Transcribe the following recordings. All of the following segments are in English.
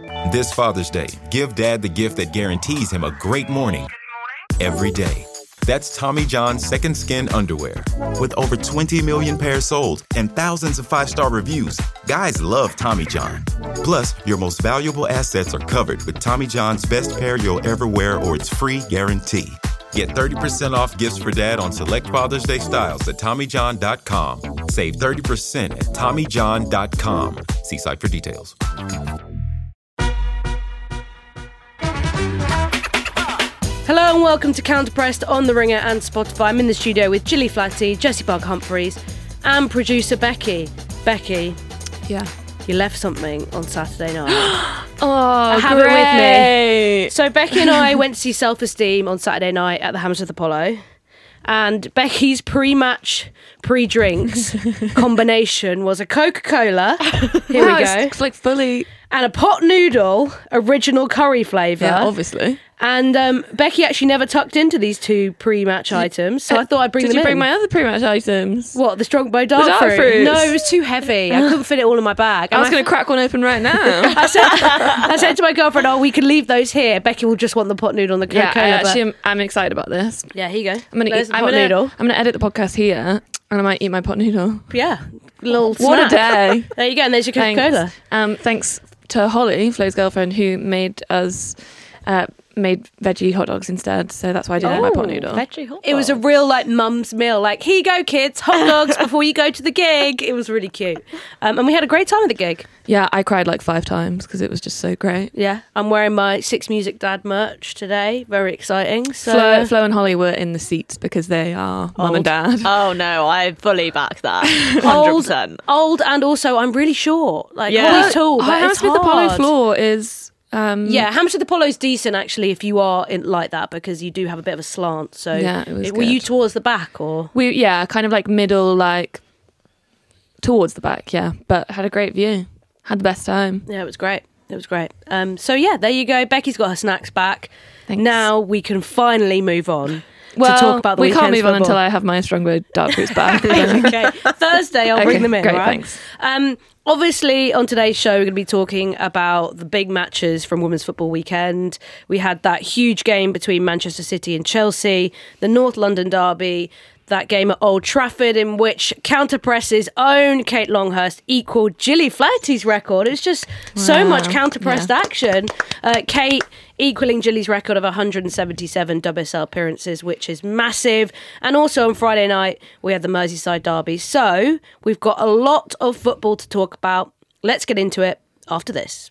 This Father's Day, give dad the gift that guarantees him a great morning every day. That's Tommy John's Second Skin Underwear. With over 20 million pairs sold and thousands of five star reviews, guys love Tommy John. Plus, your most valuable assets are covered with Tommy John's best pair you'll ever wear or its free guarantee. Get 30% off gifts for dad on select Father's Day styles at TommyJohn.com. Save 30% at TommyJohn.com. See site for details. Hello and welcome to Counterpressed on the Ringer and Spotify. I'm in the studio with Gilly Flaherty, Jessy Bug Humphreys, and producer Becky. Becky, Yeah. you left something on Saturday night. Oh, I have it with me. so Becky and I went to see Self Esteem on Saturday night at the Hammersmith Apollo. And Becky's pre-match, pre-drinks combination was a Coca-Cola. Here Wow, we go. It's like fully. And a pot noodle, original curry flavour. Yeah, obviously. And um, Becky actually never tucked into these two pre-match items, so I thought I'd bring Did them you bring my other pre-match items? what the Strongbow dark, dark fruit? fruits? No, it was too heavy. I couldn't fit it all in my bag. I was going to crack one open right now. I said, I said to my girlfriend, "Oh, we can leave those here. Becky will just want the pot noodle and the yeah, Coca-Cola." I but- actually, am, I'm excited about this. yeah, here you go. I'm going to eat. the I'm pot going noodle. to. I'm going to edit the podcast here, and I might eat my pot noodle. Yeah, little. What a day! There you go. And there's your Thanks. Coca-Cola. Um, thanks to Holly, Flo's girlfriend, who made us uh, made veggie hot dogs instead. So that's why I didn't have my pot noodle. Veggie hot dogs. It was a real like mum's meal. Like, here you go, kids, hot dogs before you go to the gig. It was really cute, um, and we had a great time at the gig. Yeah, I cried like five times because it was just so great. Yeah, I'm wearing my Six Music Dad merch today. Very exciting. So, Flo, Flo and Holly were in the seats because they are mum and dad. Oh no, I fully back that. Hundred old, percent. old, and also I'm really short. Like, Yeah. Holly's tall, but How it's with the Apollo floor is um, Yeah, Hammersmith Apollo's decent actually if you are in like that because you do have a bit of a slant. So, Yeah, it was were you towards the back or? We yeah, kind of like middle, like towards the back, yeah. But had a great view. Had the best time. Yeah, it was great. It was great. Um, so yeah, there you go. Becky's got her snacks back. Thanks. Now we can finally move on Well, to talk about the we can't move on until. I have my Strongbow dark fruits back. okay. Thursday, I'll bring them in. great, right? thanks. Um, obviously, on today's show, we're going to be talking about the big matches from Women's Football Weekend. We had that huge game between Manchester City and Chelsea, the North London derby. That game at Old Trafford, in which Counterpress's own Kate Longhurst equaled Gilly Flaherty's record. It's just so Wow. much counterpressed Yeah. action. Uh, Kate equaling Gilly's record of 177 WSL appearances, which is massive. And also on Friday night, we had the Merseyside derby. So we've got a lot of football to talk about. Let's get into it after this.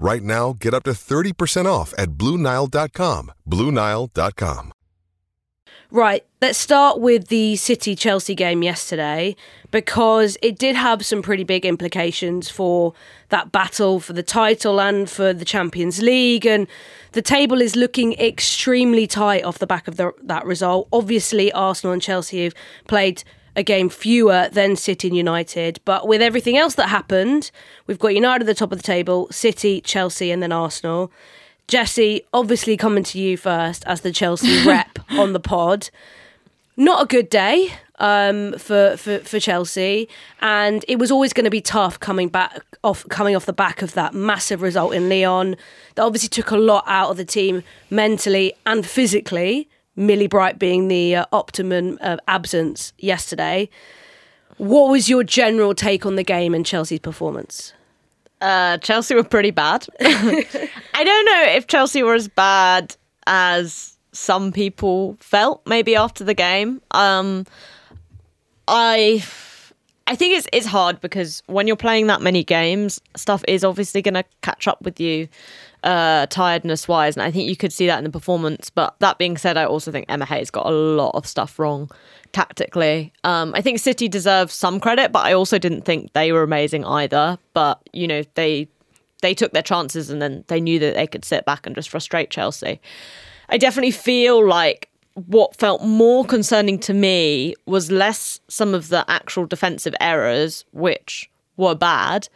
Right now, get up to 30% off at BlueNile.com. BlueNile.com. Right, let's start with the City Chelsea game yesterday because it did have some pretty big implications for that battle for the title and for the Champions League. And the table is looking extremely tight off the back of the, that result. Obviously, Arsenal and Chelsea have played a game fewer than City and United. But with everything else that happened, we've got United at the top of the table, City, Chelsea, and then Arsenal. Jessy, obviously coming to you first as the Chelsea rep on the pod. Not a good day um, for, for for Chelsea, and it was always going to be tough coming back off coming off the back of that massive result in Lyon. That obviously took a lot out of the team mentally and physically. Millie Bright being the uh, optimum of absence yesterday. What was your general take on the game and Chelsea's performance? Uh, Chelsea were pretty bad. I don't know if Chelsea were as bad as some people felt maybe after the game. Um, I I think it's it's hard because when you're playing that many games, stuff is obviously going to catch up with you uh, tiredness wise, and I think you could see that in the performance. But that being said, I also think Emma Hayes got a lot of stuff wrong tactically. Um, I think City deserves some credit, but I also didn't think they were amazing either. But you know, they they took their chances and then they knew that they could sit back and just frustrate Chelsea. I definitely feel like what felt more concerning to me was less some of the actual defensive errors, which were bad,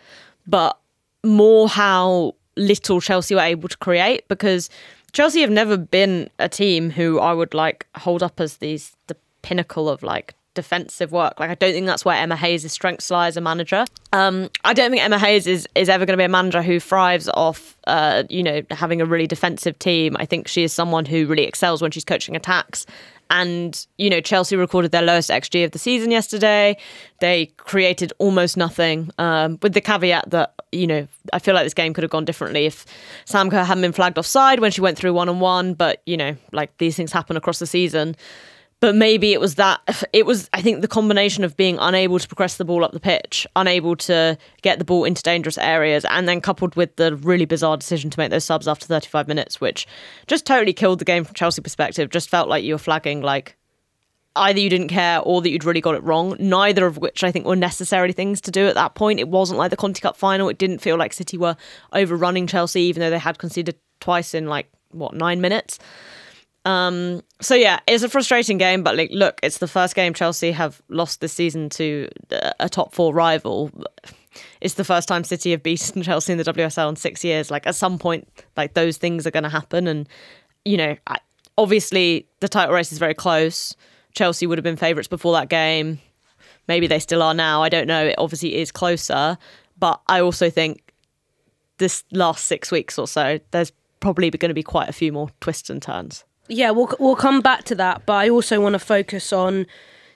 but more how little Chelsea were able to create because Chelsea have never been a team who I would like hold up as these the pinnacle of like defensive work. Like I don't think that's where Emma Hayes' strengths lie as a manager. Um, I don't think Emma Hayes is, is ever going to be a manager who thrives off, uh, you know, having a really defensive team. I think she is someone who really excels when she's coaching attacks. And, you know, Chelsea recorded their lowest XG of the season yesterday. They created almost nothing, um, with the caveat that, you know, I feel like this game could have gone differently if Sam Kerr hadn't been flagged offside when she went through one on one. But, you know, like these things happen across the season but maybe it was that it was i think the combination of being unable to progress the ball up the pitch unable to get the ball into dangerous areas and then coupled with the really bizarre decision to make those subs after 35 minutes which just totally killed the game from chelsea perspective. Just felt like you were flagging like either you didn't care or that you'd really got it wrong neither of which i think were necessary things to do at that point. It wasn't like the conti cup final. It didn't feel like city were overrunning chelsea even though they had conceded twice in like what nine minutes um, so yeah, it's a frustrating game, but like, look, it's the first game Chelsea have lost this season to a top four rival. It's the first time City have beaten Chelsea in the WSL in six years. Like at some point, like those things are going to happen, and you know, I, obviously the title race is very close. Chelsea would have been favourites before that game. Maybe they still are now. I don't know. It obviously is closer, but I also think this last six weeks or so, there's probably going to be quite a few more twists and turns. Yeah, we'll we'll come back to that, but I also want to focus on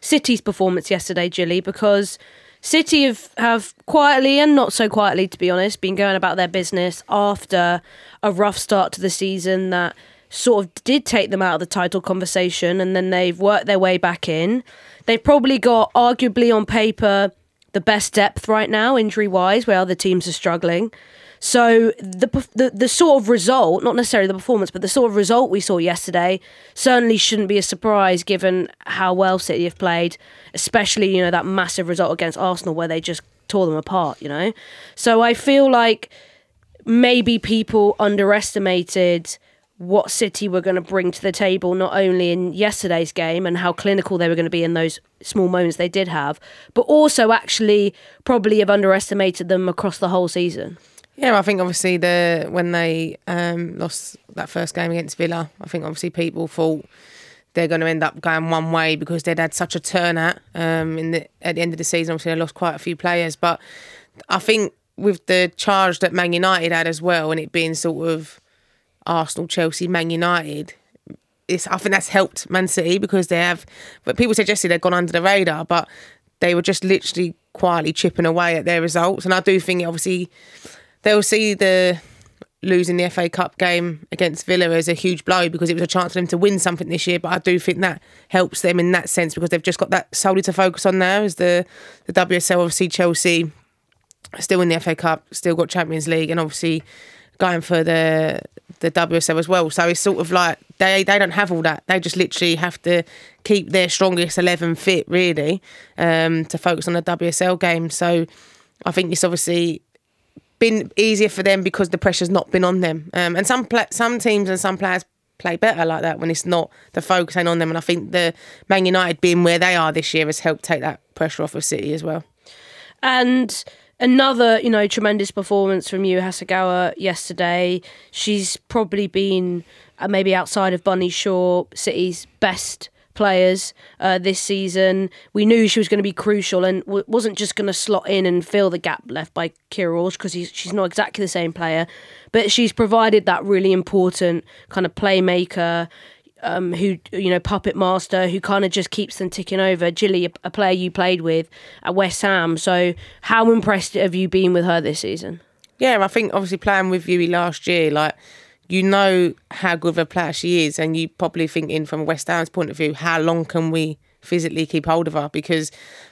City's performance yesterday, Gilly, because City have, have quietly and not so quietly, to be honest, been going about their business after a rough start to the season that sort of did take them out of the title conversation, and then they've worked their way back in. They've probably got, arguably on paper, the best depth right now, injury wise, where other teams are struggling. So the, the the sort of result, not necessarily the performance, but the sort of result we saw yesterday certainly shouldn't be a surprise given how well City have played, especially you know that massive result against Arsenal where they just tore them apart. You know, so I feel like maybe people underestimated what City were going to bring to the table, not only in yesterday's game and how clinical they were going to be in those small moments they did have, but also actually probably have underestimated them across the whole season. Yeah, I think obviously the when they um, lost that first game against Villa, I think obviously people thought they're going to end up going one way because they'd had such a turnout um, in the at the end of the season. Obviously, they lost quite a few players, but I think with the charge that Man United had as well, and it being sort of Arsenal, Chelsea, Man United. It's, I think that's helped Man City because they have. But people yesterday they've gone under the radar, but they were just literally quietly chipping away at their results. And I do think obviously they'll see the losing the FA Cup game against Villa as a huge blow because it was a chance for them to win something this year. But I do think that helps them in that sense because they've just got that solely to focus on now as the, the WSL, obviously Chelsea still in the FA Cup, still got Champions League and obviously going for the the WSL as well. So it's sort of like they they don't have all that. They just literally have to keep their strongest eleven fit really um, to focus on the WSL game. So I think it's obviously been easier for them because the pressure's not been on them. Um, and some pla- some teams and some players play better like that when it's not the focus ain't on them. And I think the Man United being where they are this year has helped take that pressure off of City as well. And another, you know, tremendous performance from Yui Hasegawa yesterday. She's probably been uh, maybe outside of Bunny Shaw, City's best players uh, this season. We knew she was going to be crucial and w- wasn't just going to slot in and fill the gap left by Keira Walsh because she's not exactly the same player, but she's provided that really important kind of playmaker. Um, who you know puppet master who kind of just keeps them ticking over Gilly a, a player you played with at West Ham so how impressed have you been with her this season yeah I think obviously playing with Yui last year like you know how good of a player she is, and you probably thinking from West Ham's point of view, how long can we physically keep hold of her because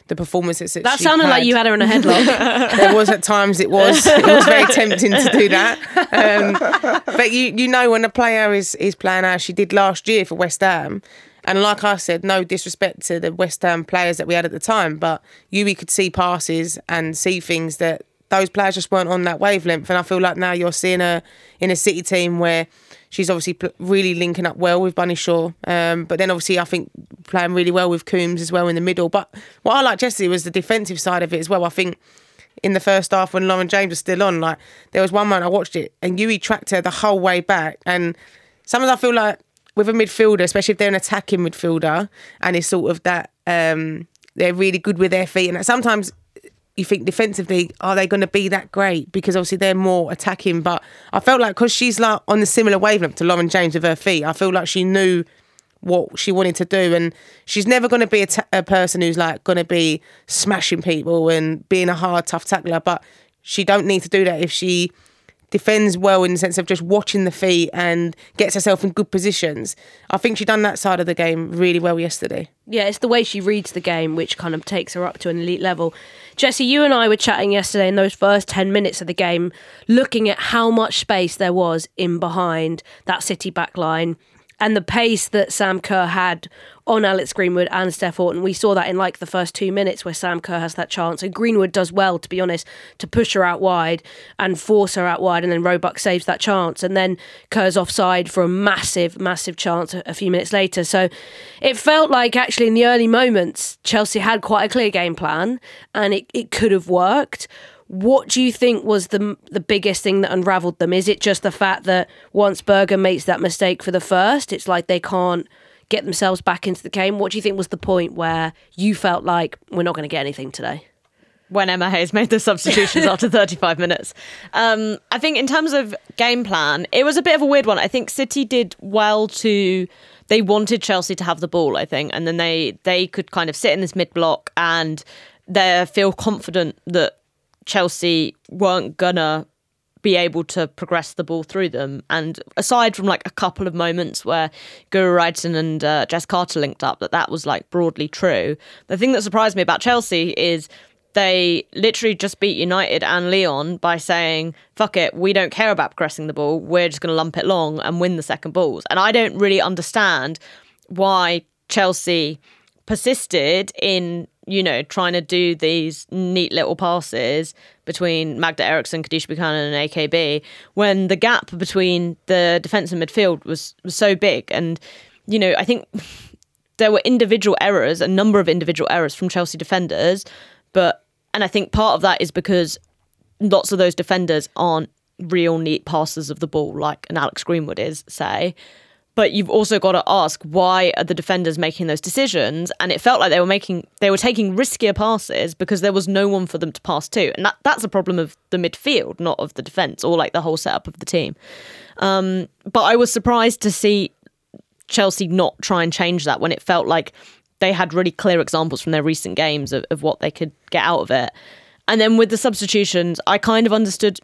the performances that, That sounded like you had her in a headlock. there was at times it was it was very tempting to do that. Um, but you you know when a player is is playing as she did last year for West Ham. And like I said, no disrespect to the West Ham players that we had at the time, but Yui could see passes and see things that those players just weren't on that wavelength. And I feel like now you're seeing her in a City team where she's obviously really linking up well with Bunny Shaw. Um, but then obviously I think playing really well with Coombs as well in the middle. But what I like Jessy was the defensive side of it as well. I think in the first half when Lauren James was still on. Like there was one moment I watched it and Yui tracked her the whole way back. And sometimes I feel like with a midfielder, especially if they're an attacking midfielder and it's sort of that um, they're really good with their feet. And sometimes you think defensively, are they going to be that great? Because obviously they're more attacking. But I felt like because she's like on the similar wavelength to Lauren James with her feet, I feel like she knew what she wanted to do and she's never going to be a, ta- a person who's like going to be smashing people and being a hard tough tackler but she don't need to do that if she defends well in the sense of just watching the feet and gets herself in good positions i think she done that side of the game really well yesterday Yeah, it's the way she reads the game which kind of takes her up to an elite level. Jessy, you and I were chatting yesterday in those first 10 minutes of the game, looking at how much space there was in behind that City back line and the pace that Sam Kerr had on Alex Greenwood and Steph Houghton. We saw that in like the first two minutes where Sam Kerr has that chance. And Greenwood does well, to be honest, to push her out wide and force her out wide. And then Roebuck saves that chance. And then Kerr's offside for a massive, massive chance a, a few minutes later. So it felt like actually in the early moments, Chelsea had quite a clear game plan and it, it could have worked. What do you think was the the biggest thing that unravelled them? Is it just the fact that once Berger makes that mistake for the first, it's like they can't get themselves back into the game? What do you think was the point where you felt like we're not going to get anything today? when Emma Hayes made the substitutions after 35 minutes. Um, I think in terms of game plan, it was a bit of a weird one. I think City did well to. They wanted Chelsea to have the ball, I think, and then they they could kind of sit in this mid block and they feel confident that Chelsea weren't gonna be able to progress the ball through them. And aside from like a couple of moments where Guro and uh, Jess Carter linked up, that that was like broadly true. The thing that surprised me about Chelsea is they literally just beat United and Lyon by saying, fuck it, we don't care about progressing the ball. We're just going to lump it long and win the second balls. And I don't really understand why Chelsea persisted in, you know, trying to do these neat little passes between Magda Eriksson, Kadeisha Buchanan, and AKB when the gap between the defence and midfield was, was so big. And, you know, I think there were individual errors, a number of individual errors from Chelsea defenders, but and I think part of that is because lots of those defenders aren't real neat passers of the ball like an Alex Greenwood is, say. But you've also got to ask why are the defenders making those decisions? And it felt like they were making they were taking riskier passes because there was no one for them to pass to, and that that's a problem of the midfield, not of the defense or like the whole setup of the team. Um, but I was surprised to see Chelsea not try and change that when it felt like they had really clear examples from their recent games of, of what they could get out of it. And then with the substitutions, I kind of understood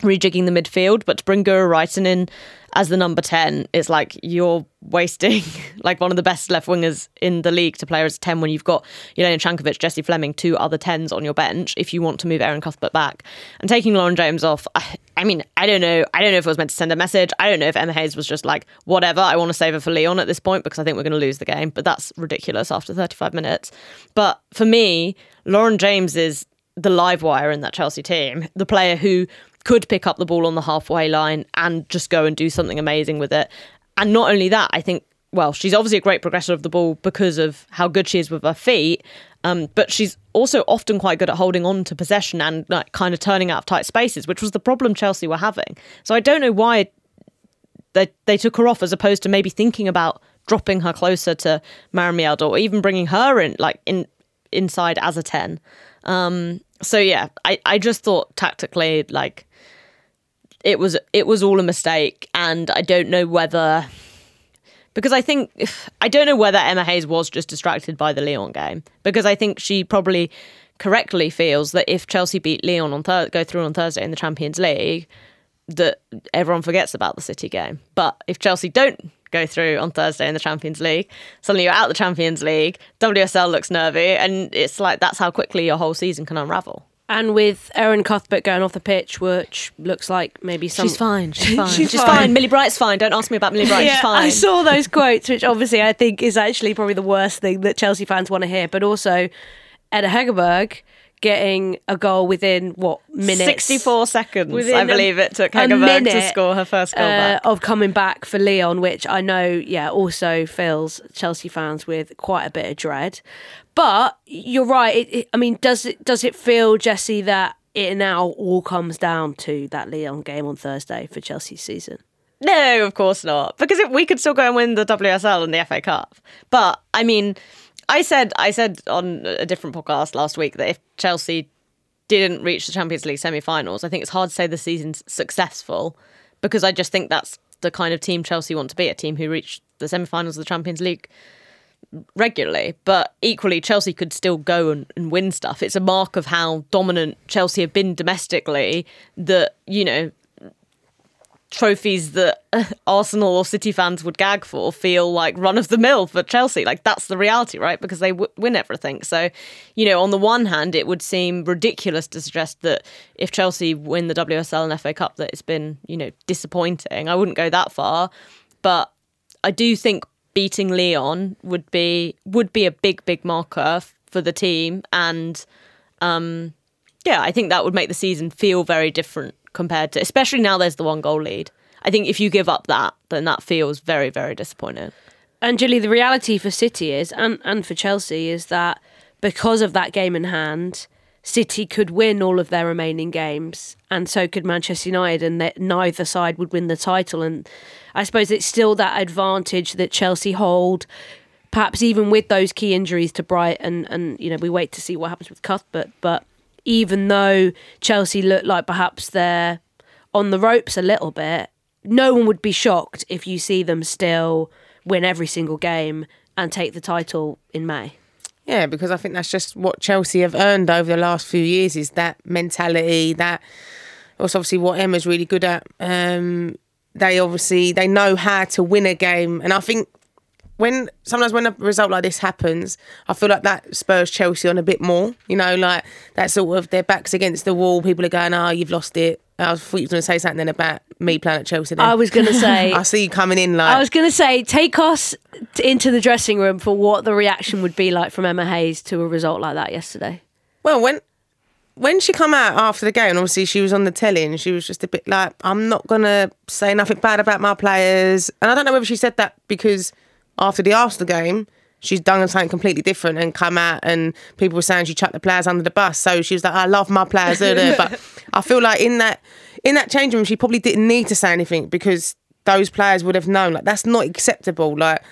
rejigging the midfield, but to bring Guro Reiten in as the number 10, it's like you're wasting like one of the best left wingers in the league to play as 10 when you've got Jelena Čanković, Jessie Fleming, two other 10s on your bench if you want to move Erin Cuthbert back. And taking Lauren James off, I, I mean, I don't know. I don't know if it was meant to send a message. I don't know if Emma Hayes was just like, whatever, I want to save her for Lyon at this point because I think we're going to lose the game. But that's ridiculous after 35 minutes. But for me, Lauren James is the live wire in that Chelsea team, the player who could pick up the ball on the halfway line and just go and do something amazing with it. And not only that, I think, well, she's obviously a great progressor of the ball because of how good she is with her feet. Um, but she's also often quite good at holding on to possession and like, kind of turning out of tight spaces, which was the problem Chelsea were having. So I don't know why they they took her off as opposed to maybe thinking about dropping her closer to Maren Mjelde or even bringing her in like in inside as a ten. Um, so yeah, I, I just thought tactically like it was it was all a mistake, and I don't know whether because I think I don't know whether Emma Hayes was just distracted by the Lyon game because I think she probably correctly feels that if Chelsea beat Lyon on go through on Thursday in the Champions League, that everyone forgets about the City game. But if Chelsea don't go through on Thursday in the Champions League, suddenly you're out the Champions League. WSL looks nervy, and it's like that's how quickly your whole season can unravel. And with Erin Cuthbert going off the pitch, which looks like maybe some. She's fine. She's fine. She's She's, fine. fine. Millie Bright's fine. Don't ask me about Millie Bright. Yeah, She's fine. I saw those quotes, which obviously I think is actually probably the worst thing that Chelsea fans want to hear. But also, Ada Hegerberg getting a goal within what minutes? 64 seconds, Within I a- believe it took a Hegerberg to score her first goal uh, back. of coming back for Lyon, which I know, yeah, also fills Chelsea fans with quite a bit of dread. But you're right. It, it, I mean, does it does it feel, Jessy, that it now all comes down to that Lyon game on Thursday for Chelsea's season? No, of course not. Because if we could still go and win the WSL and the FA Cup. But I mean, I said I said on a different podcast last week that if Chelsea didn't reach the Champions League semi-finals, I think it's hard to say the season's successful because I just think that's the kind of team Chelsea want to be, a team who reach the semi-finals of the Champions League regularly. But equally, Chelsea could still go and, and win stuff. It's a mark of how dominant Chelsea have been domestically that, you know, trophies that Arsenal or City fans would gag for feel like run of the mill for Chelsea. Like that's the reality, right? Because they w- win everything. So, you know, on the one hand, it would seem ridiculous to suggest that if Chelsea win the WSL and FA Cup, that it's been, you know, disappointing. I wouldn't go that far, but I do think beating Lyon would be would be a big, big marker for the team and um, yeah, I think that would make the season feel very different compared to, especially now there's the one goal lead. I think if you give up that, then that feels very, very disappointing. And Julie, the reality for City is, and, and for Chelsea, is that because of that game in hand, City could win all of their remaining games, and so could Manchester United, and that neither side would win the title. And I suppose it's still that advantage that Chelsea hold, perhaps even with those key injuries to Bright, and, and you know we wait to see what happens with Cuthbert. But even though Chelsea look like perhaps they're on the ropes a little bit, no one would be shocked if you see them still win every single game and take the title in May. Yeah, because I think that's just what Chelsea have earned over the last few years is that mentality, that that's obviously what Emma's really good at. Um, they obviously they know how to win a game, and I think when sometimes when a result like this happens, I feel like that spurs Chelsea on a bit more. You know, like that sort of their backs against the wall. People are going, "Oh, you've lost it." I was thought you were going to say something about me playing at Chelsea. Then. I was going to say, I see you coming in like I was going to say, take us t- into the dressing room for what the reaction would be like from Emma Hayes to a result like that yesterday. Well, when when she come out after the game, obviously she was on the telly and she was just a bit like, "I'm not gonna say nothing bad about my players." And I don't know whether she said that because after the Arsenal game, she's done something completely different and come out and people were saying she chucked the players under the bus. So she was like, "I love my players," but I feel like in that in that changing room, she probably didn't need to say anything because those players would have known like that's not acceptable. Like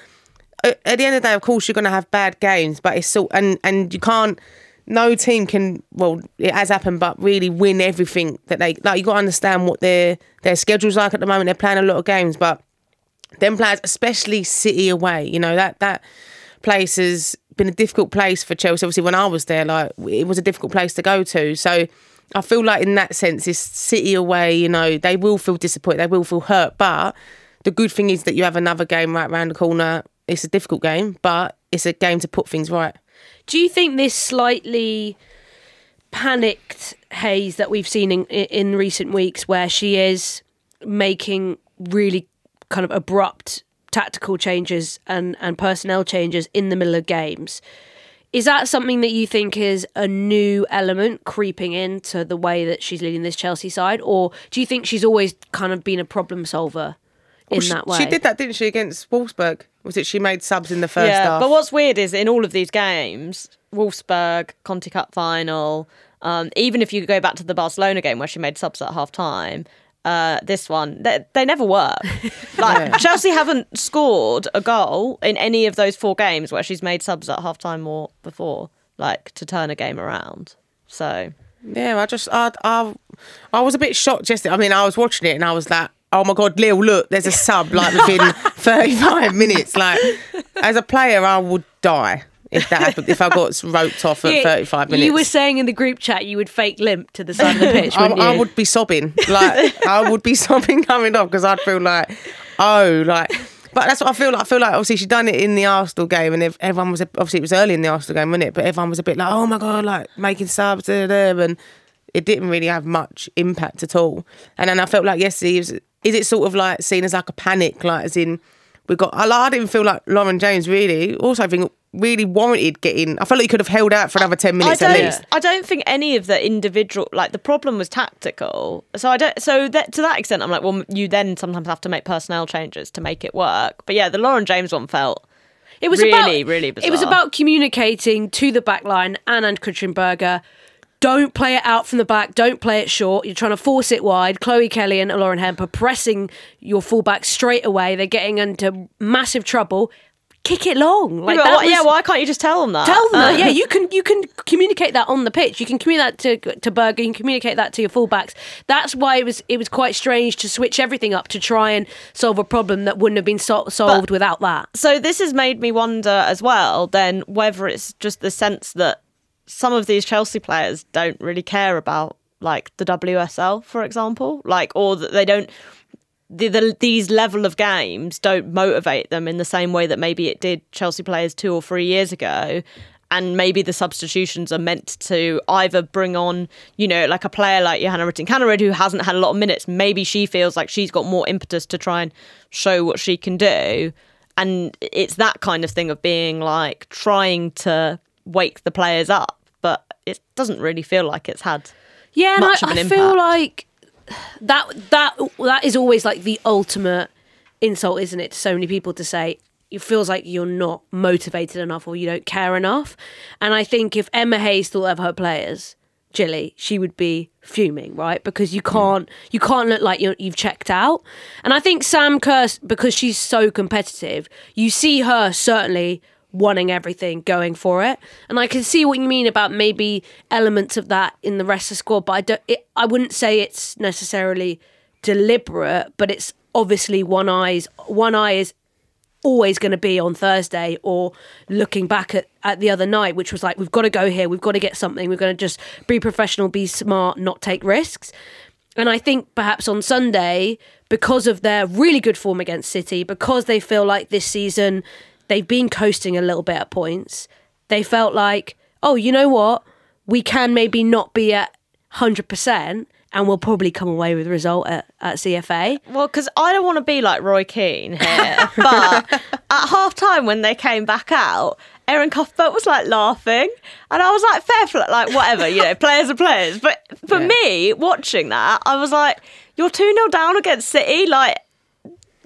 at the end of the day, of course, you're going to have bad games, but it's so and and you can't. No team can. Well, it has happened, but really win everything that they like. You got to understand what their their schedules like at the moment. They're playing a lot of games, but them players, especially City away, you know that that place has been a difficult place for Chelsea. Obviously, when I was there, like it was a difficult place to go to. So I feel like in that sense, this City away. You know, they will feel disappointed, they will feel hurt, but the good thing is that you have another game right around the corner. It's a difficult game, but it's a game to put things right. Do you think this slightly panicked Hayes that we've seen in, in recent weeks, where she is making really kind of abrupt tactical changes and, and personnel changes in the middle of games, is that something that you think is a new element creeping into the way that she's leading this Chelsea side, or do you think she's always kind of been a problem solver in Well, she, that way? she did that, didn't she, against Wolfsburg? Was it she made subs in the first yeah, half? but what's weird is in all of these games, Wolfsburg, Conti Cup final, um, even if you go back to the Barcelona game where she made subs at half time, uh, this one, they, they never work. like Chelsea haven't scored a goal in any of those four games where she's made subs at half time or before, like to turn a game around. So Yeah, I just I I I was a bit shocked yesterday. I mean, I was watching it and I was like, "Oh my god, Lil, look, there's a sub like within 35 minutes." Like, as a player, I would die. If that happened. If I got roped off at Yeah, 35 minutes, You were saying in the group chat you would fake limp to the side of the pitch, I? I would be sobbing. Like I would be sobbing coming off because I'd feel like, oh, like. But that's what I feel like. I feel like obviously she'd done it in the Arsenal game, and ev- everyone was obviously it was early in the Arsenal game, wasn't it? But everyone was a bit like, oh my god, like making subs to them, and it didn't really have much impact at all. And then I felt like yesterday, was, is it sort of like seen as like a panic, like as in we got. I, I didn't feel like Lauren James really. Also, I think really warranted getting. I felt like he could have held out for another ten minutes at least. I don't think any of the individual like the problem was tactical. So I don't. So that to that extent, I'm like, well, you then sometimes have to make personnel changes to make it work. But yeah, the Lauren James one felt. It was really, about, really It was about communicating to the back line and and Berger. Don't play it out from the back. Don't play it short. You're trying to force it wide. Chloe Kelly and Lauren Hemp are pressing your fullback straight away. They're getting into massive trouble. Kick it long. Like why, yeah, why can't you just tell them that? Tell them Uh, that. Yeah, you can you can communicate that on the pitch. You can communicate that to to Berger. You can communicate that to your fullbacks. That's why it was it was quite strange to switch everything up to try and solve a problem that wouldn't have been sol- solved without that. so this has made me wonder as well then whether it's just the sense that some of these Chelsea players don't really care about like the WSL for example like or that they don't the, the, these level of games don't motivate them in the same way that maybe it did Chelsea players two or three years ago and maybe the substitutions are meant to either bring on, you know, like a player like Johanna Rytting Kaneryd who hasn't had a lot of minutes. Maybe she feels like she's got more impetus to try and show what she can do. And it's that kind of thing of being like trying to wake the players up. But it doesn't really feel like it's had. Yeah, and much I, of an I feel impact. like that that that is always like the ultimate insult, isn't it? To so many people to say it feels like you're not motivated enough or you don't care enough. And I think if Emma Hayes thought of her players, Gilly, she would be fuming, right? Because you hmm. can't you can't look like you're, you've checked out. And I think Sam Kerr, because she's so competitive, you see her certainly wanting everything, going for it. And I can see what you mean about maybe elements of that in the rest of the squad, but I don't. It, I wouldn't say it's necessarily deliberate, but it's obviously one eyes one eye is always going to be on Thursday or looking back at, at the other night, which was like, we've got to go here, we've got to get something, we're going to just be professional, be smart, not take risks. And I think perhaps on Sunday, because of their really good form against City, because they feel like this season they've been coasting a little bit at points, they felt like, oh, you know what? We can maybe not be at 100% and we'll probably come away with a result at, at CFA. Well, because I don't want to be like Roy Keane here, but at half time when they came back out, Erin Cuthbert was like laughing, and I was like, fair play, like whatever, you know, players are players. But for me, watching that, I was like, you're 2 0 down against City, like,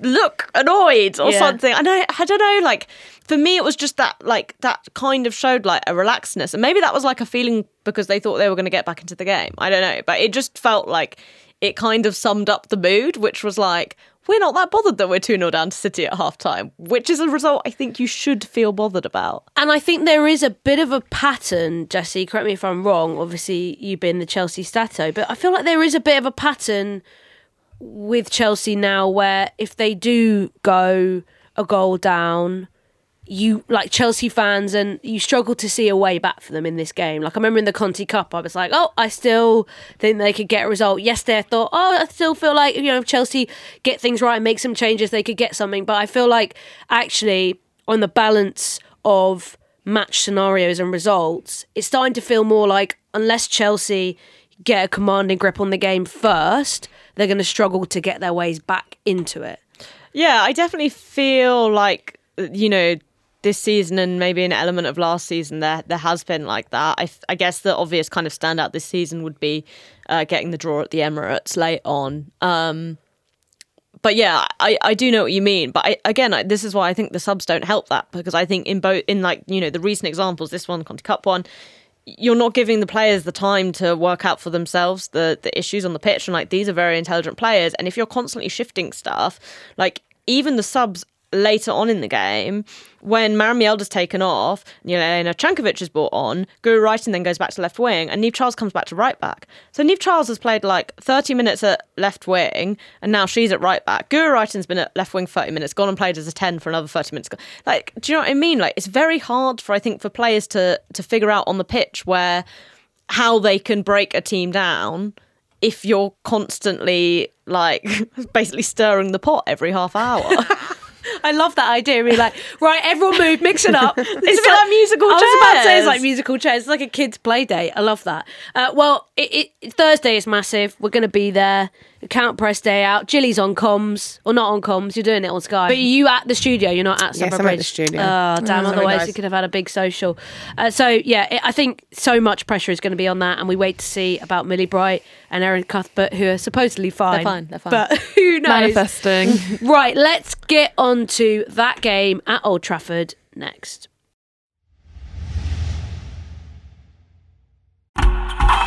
look annoyed or Yeah. something. I know, I don't know, like, for me, it was just that, like, that kind of showed like a relaxedness. And maybe that was like a feeling because they thought they were going to get back into the game. I don't know. But it just felt like it kind of summed up the mood, which was like, we're not that bothered that we're 2 0 down to City at half time, which is a result I think you should feel bothered about. And I think there is a bit of a pattern, Jessy, correct me if I'm wrong. Obviously, you've been the Chelsea stato, but I feel like there is a bit of a pattern with Chelsea now where if they do go a goal down, you like Chelsea fans and you struggle to see a way back for them in this game. Like I remember in the Conti Cup, I was like, oh, I still think they could get a result. Yesterday, I thought, oh, I still feel like you know if Chelsea get things right and make some changes, they could get something. But I feel like actually on the balance of match scenarios and results, it's starting to feel more like unless Chelsea get a commanding grip on the game first, they're going to struggle to get their ways back into it. Yeah, I definitely feel like you know this season and maybe an element of last season there there has been like that. I, I guess the obvious kind of standout this season would be uh, getting the draw at the Emirates late on. Um, but yeah, I, I do know what you mean. But I, again, I, this is why I think the subs don't help that because I think in both in like you know the recent examples, this one, Conti Cup one, you're not giving the players the time to work out for themselves the the issues on the pitch. And like these are very intelligent players, and if you're constantly shifting stuff, like even the subs later on in the game when Maren Mjelde's taken off, Jelena Čanković is brought on, Guro Reiten then goes back to left wing, and Niamh Charles comes back to right back. So Niamh Charles has played like 30 minutes at left wing, and now she's at right back. Guro Reiten's been at left wing 30 minutes, gone and played as a 10 for another 30 minutes. Like, do you know what I mean? Like, it's very hard for, I think, for players to, to figure out on the pitch where how they can break a team down if you're constantly like basically stirring the pot every half hour. I love that idea. We're like, right, everyone move, mix it up. It's, a bit like musical chairs. I was about to say it's like musical chairs. It's like a kids' play date. I love that. Uh, well, it, it, Thursday is massive. We're going to be there. Count press day out. Gilly's on comms or not on comms. You're doing it on Sky. But you at the studio? You're not at Yes, Stamford I'm at the studio. Oh, damn. Mm. Otherwise, guys. we could have had a big social. Uh, so yeah, it, I think so much pressure is going to be on that, and we wait to see about Millie Bright and Erin Cuthbert, who are supposedly fine. They're fine, they're fine. But who knows? Manifesting. Right, let's get on to that game at Old Trafford next.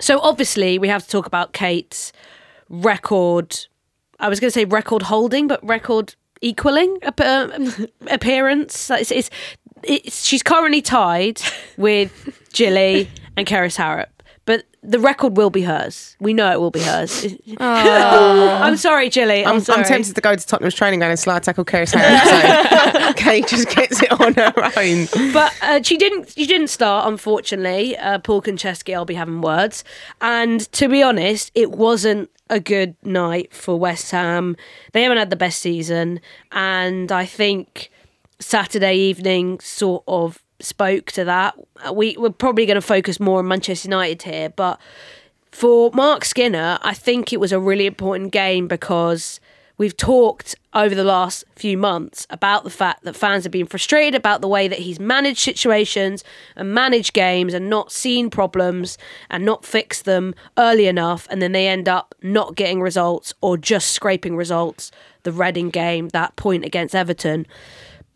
So obviously, we have to talk about Kate's record. I was going to say record holding, but record equaling uh, appearance. It's, it's, it's, she's currently tied with Gilly and Kerys Harrop. But the record will be hers. We know it will be hers. I'm sorry, Gilly. I'm, I'm, sorry. I'm tempted to go to Tottenham's training ground and slide tackle Kerys Harris. So Kate just gets it on her own. but uh, she didn't. She didn't start, unfortunately. Uh, Paul Konchesky, I'll be having words. And to be honest, it wasn't a good night for West Ham. They haven't had the best season, and I think Saturday evening sort of spoke to that. Uh, We we're probably going to focus more on Manchester United here, but for Marc Skinner, I think it was a really important game because we've talked over the last few months about the fact that fans have been frustrated about the way that he's managed situations and managed games and not seen problems and not fixed them early enough and then they end up not getting results or just scraping results the Reading game that point against Everton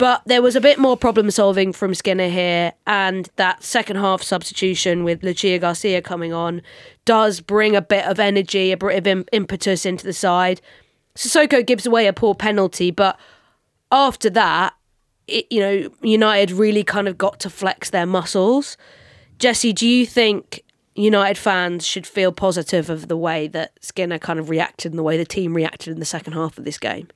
but there was a bit more problem solving from Skinner here, and that second half substitution with Lucia Garcia coming on does bring a bit of energy, a bit of impetus into the side. Cissoko gives away a poor penalty, but after that, it, you know, United really kind of got to flex their muscles. Jessy, do you think United fans should feel positive of the way that Skinner kind of reacted and the way the team reacted in the second half of this game?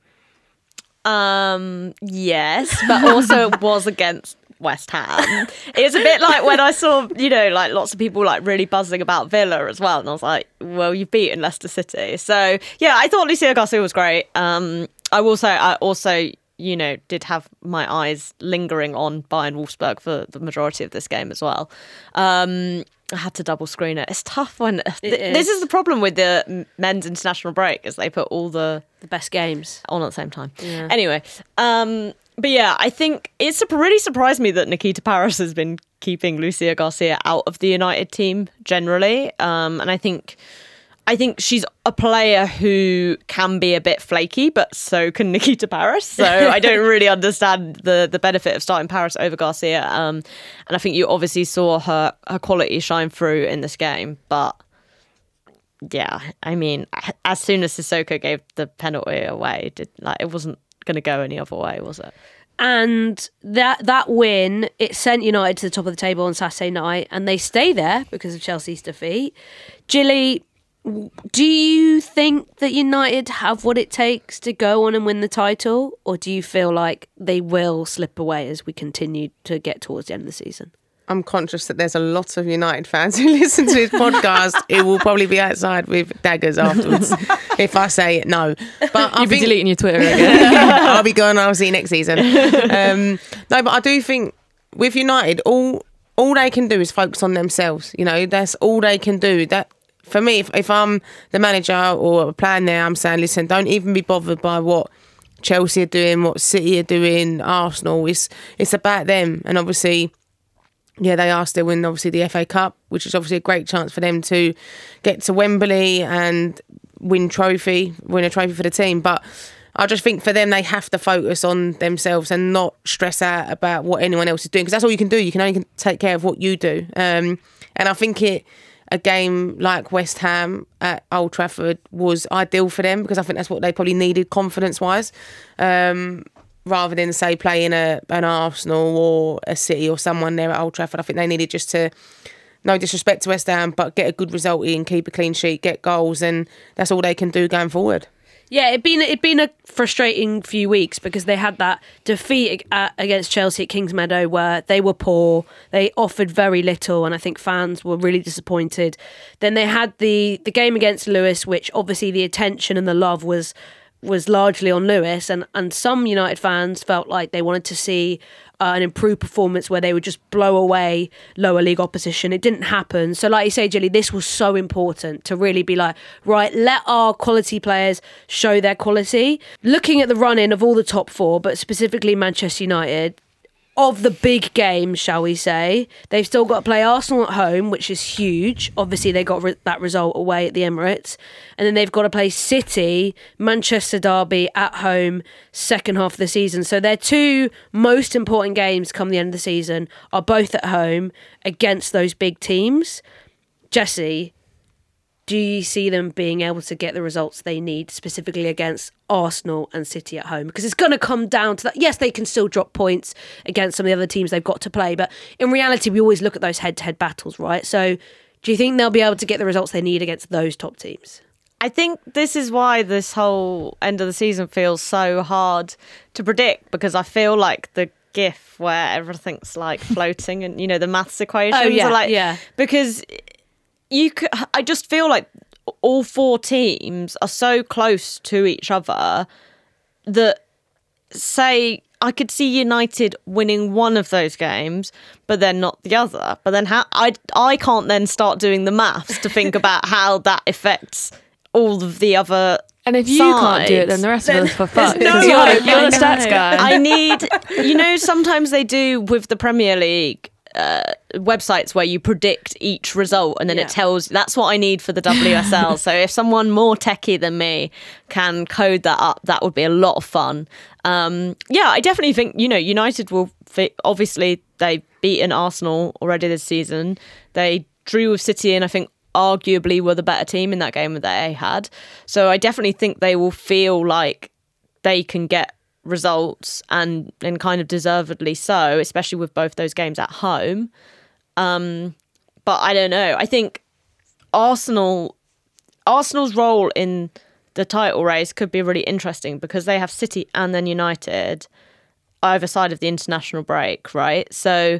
Um, yes, but also it was against West Ham. It's a bit like when I saw, you know, like lots of people like really buzzing about Villa as well, and I was like, well, you've beaten Leicester City, so yeah, I thought Lucia Garcia was great. Um, I will say, I also. You know, did have my eyes lingering on Bayern Wolfsburg for the majority of this game as well. Um, I had to double screen it. It's tough when th- this is. is the problem with the men's international break, is they put all the The best games. on at the same time. Anyway, um, but yeah, I think it's really surprised me that Nikita Parris has been keeping Lucia Garcia out of the United team generally, um, and I think. I think she's a player who can be a bit flaky, but so can Nikita Parris. So I don't really understand the the benefit of starting Parris over Garcia. Um, and I think you obviously saw her her quality shine through in this game, but yeah, I mean, as soon as Cissoko gave the penalty away, did like it wasn't going to go any other way, was it? And that that win, it sent United to the top of the table on Saturday night, and they stay there because of Chelsea's defeat. Gilly, Do you think that United have what it takes to go on and win the title, or do you feel like they will slip away as we continue to get towards the end of the season? I'm conscious that there's a lot of United fans who listen to this podcast who will probably be outside with daggers afterwards if I say it, no. But I You'll be think deleting your Twitter again. I'll be going. I'll see you next season. Um, no, but I do think with United, all all they can do is focus on themselves. You know, that's all they can do. That for me, if, if I'm the manager or a plan there, I'm saying, listen, don't even be bothered by what Chelsea are doing, what City are doing, Arsenal. It's it's about them, and obviously yeah, they are still in obviously the FA Cup, which is obviously a great chance for them to get to Wembley and win trophy, win a trophy for the team. But I just think for them, they have to focus on themselves and not stress out about what anyone else is doing because that's all you can do. You can only take care of what you do. Um, and I think it a game like West Ham at Old Trafford was ideal for them because I think that's what they probably needed confidence wise. Um, rather than say playing a an Arsenal or a City or someone there at Old Trafford. I think they needed just to no disrespect to West Ham, but get a good result in, keep a clean sheet, get goals, and that's all they can do going forward. Yeah, it'd been it'd been a frustrating few weeks because they had that defeat at, uh, against Chelsea at Kingsmeadow where they were poor, they offered very little, and I think fans were really disappointed. Then they had the the game against Lewes, which obviously the attention and the love was was largely on Lewes, and and some United fans felt like they wanted to see uh, an improved performance where they would just blow away lower league opposition. It didn't happen. So, like you say, Gilly, this was so important to really be like, right, let our quality players show their quality. Looking at the run in of all the top four, but specifically Manchester United, of the big games, shall we say. They've still got to play Arsenal at home, which is huge. Obviously, they got re- that result away at the Emirates. And then they've got to play City, Manchester Derby at home, second half of the season. So their two most important games come the end of the season are both at home against those big teams. Jessy, do you see them being able to get the results they need specifically against Arsenal and City at home? Because it's going to come down to that. Yes, they can still drop points against some of the other teams they've got to play, but in reality, we always look at those head to head battles, right? So do you think they'll be able to get the results they need against those top teams? I think this is why this whole end of the season feels so hard to predict because I feel like the GIF where everything's like floating and you know the maths equations Oh, yeah, are like yeah. because you could, I just feel like all four teams are so close to each other that say I could see United winning one of those games, but then not the other. But then how I I can't then start doing the maths to think about how that affects all of the other. And if you can't do it, then the rest of us for fuck. no you're, you're the stats guy. I need, you know, sometimes they do with the Premier League uh, websites where you predict each result and then it tells. That's what I need for the WSL. so if someone more techie than me can code that up, that would be a lot of fun. Um, yeah, I definitely think you know United will. Fit, obviously, they've beaten Arsenal already this season. They drew with City, and I think arguably were the better team in that game that they had. So I definitely think they will feel like they can get results and and kind of deservedly so, especially with both those games at home. Um, but I don't know. I think Arsenal Arsenal's role in the title race could be really interesting because they have City and then United either side of the international break, right? So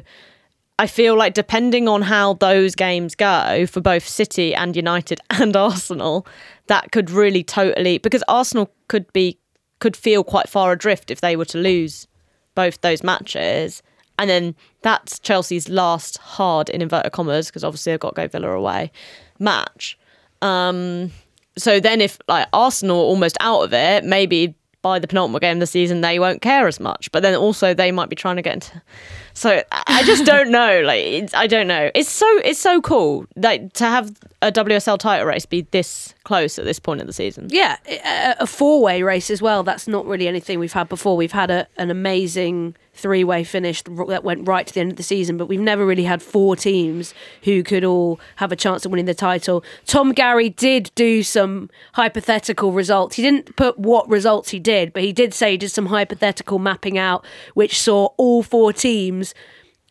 I feel like depending on how those games go for both City and United and Arsenal, that could really totally because Arsenal could be could feel quite far adrift if they were to lose both those matches. And then that's Chelsea's last hard in inverted commas because obviously they've got to go Villa away match. Um, so then if like Arsenal are almost out of it, maybe by the penultimate game of the season they won't care as much. But then also they might be trying to get into. So I just don't know. Like I don't know. It's so it's so cool like to have a WSL title race be this close at this point of the season. Yeah, a, a four way race as well. That's not really anything we've had before. We've had a, an amazing three way finish that went right to the end of the season, but we've never really had four teams who could all have a chance of winning the title. Tom Garry did do some hypothetical results. He didn't put what results he did, but he did say he did some hypothetical mapping out, which saw all four teams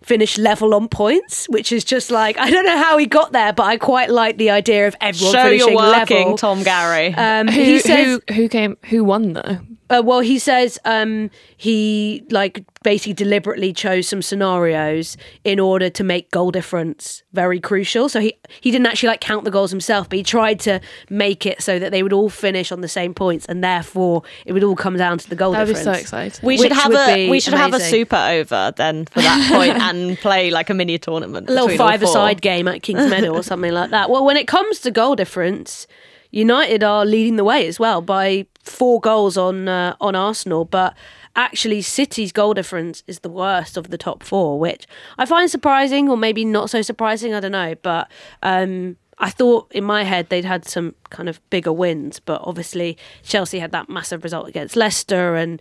finished level on points, which is just like I don't know how he got there, but I quite like the idea of everyone Show finishing you're working, level. Tom Garry. Um, Who, he says, who who came who won though? Uh, well, he says um, he like basically deliberately chose some scenarios in order to make goal difference very crucial. So he he didn't actually like count the goals himself, but he tried to make it so that they would all finish on the same points, and therefore it would all come down to the goal That'd be difference. so exciting. we should have a we should have a super over then for that point and play like a mini tournament. a little between all four. five-a-side game at Kings Meadow or something like that. Well, when it comes to goal difference, United are leading the way as well by four goals on uh, on Arsenal, but actually City's goal difference is the worst of the top four, which I find surprising, or maybe not so surprising. I don't know, but. Um, I thought in my head they'd had some kind of bigger wins, but obviously Chelsea had that massive result against Leicester and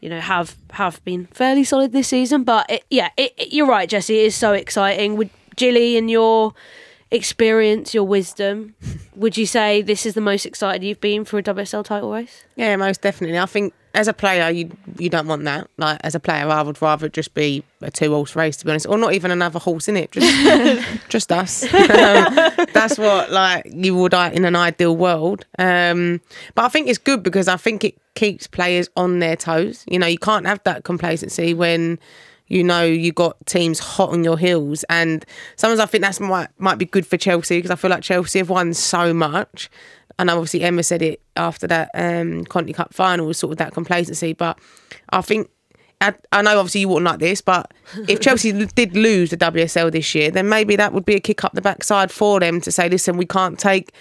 you know have have been fairly solid this season. But it, yeah, it, it- you're right, Jessy. It is so exciting. Would Gilly and your experience, your wisdom, would you say this is the most excited you've been for a WSL title race? Yeah, most definitely. I think as a player, you you don't want that. Like as a player, I would rather it just be a two horse race, to be honest, or not even another horse in it. Just just us. Um, that's what like you would uh, in an ideal world. Um, but I think it's good because I think it keeps players on their toes. You know, you can't have that complacency when you know you got teams hot on your heels. And sometimes i think that's might might be good for chelsea because i feel like chelsea have won so much. And obviously emma said it after that um conti cup final was sort of that complacency. But i think I, I know obviously you wouldn't like this, but if Chelsea did lose the WSL this year, then maybe that would be a kick up the backside for them to say, listen, we can't take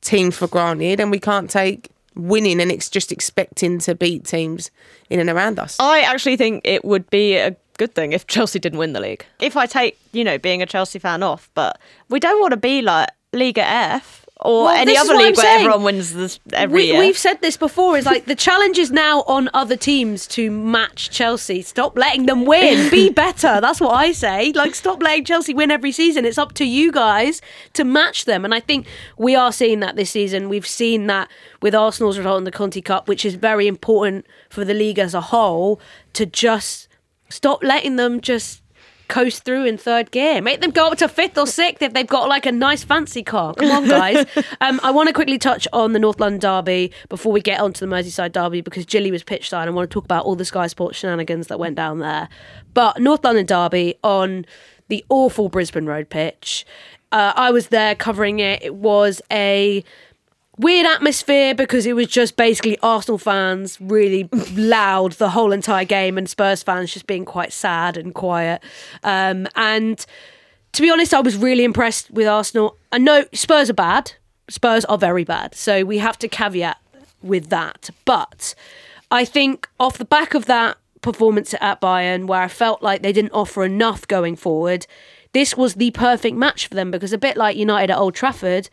teams for granted and we can't take winning and it's just expecting to beat teams in and around us. I actually think it would be a good thing if Chelsea didn't win the league. If I take, you know, being a Chelsea fan off, but we don't want to be like Liga F or Well, any other league where saying. everyone wins this every we, year. We've said this before. Is like the challenge is now on other teams to match Chelsea. Stop letting them win. Be better. That's what I say. Like stop letting Chelsea win every season. It's up to you guys to match them. And I think we are seeing that this season. We've seen that with Arsenal's result in the Conti Cup, which is very important for the league as a whole. To just stop letting them just coast through in third gear. Make them go up to fifth or sixth if they've got like a nice fancy car. Come on, guys. um, I want to quickly touch on the North London Derby before we get onto the Merseyside Derby because Gilly was pitch side. I want to talk about all the Sky Sports shenanigans that went down there. But North London Derby on the awful Brisbane Road pitch. Uh, I was there covering it. It was a weird atmosphere because it was just basically Arsenal fans really loud the whole entire game and Spurs fans just being quite sad and quiet. Um, and to be honest, I was really impressed with Arsenal. I know Spurs are bad. Spurs are very bad. So we have to caveat with that. But I think off the back of that performance at Bayern, where I felt like they didn't offer enough going forward, this was the perfect match for them because a bit like United at Old Trafford,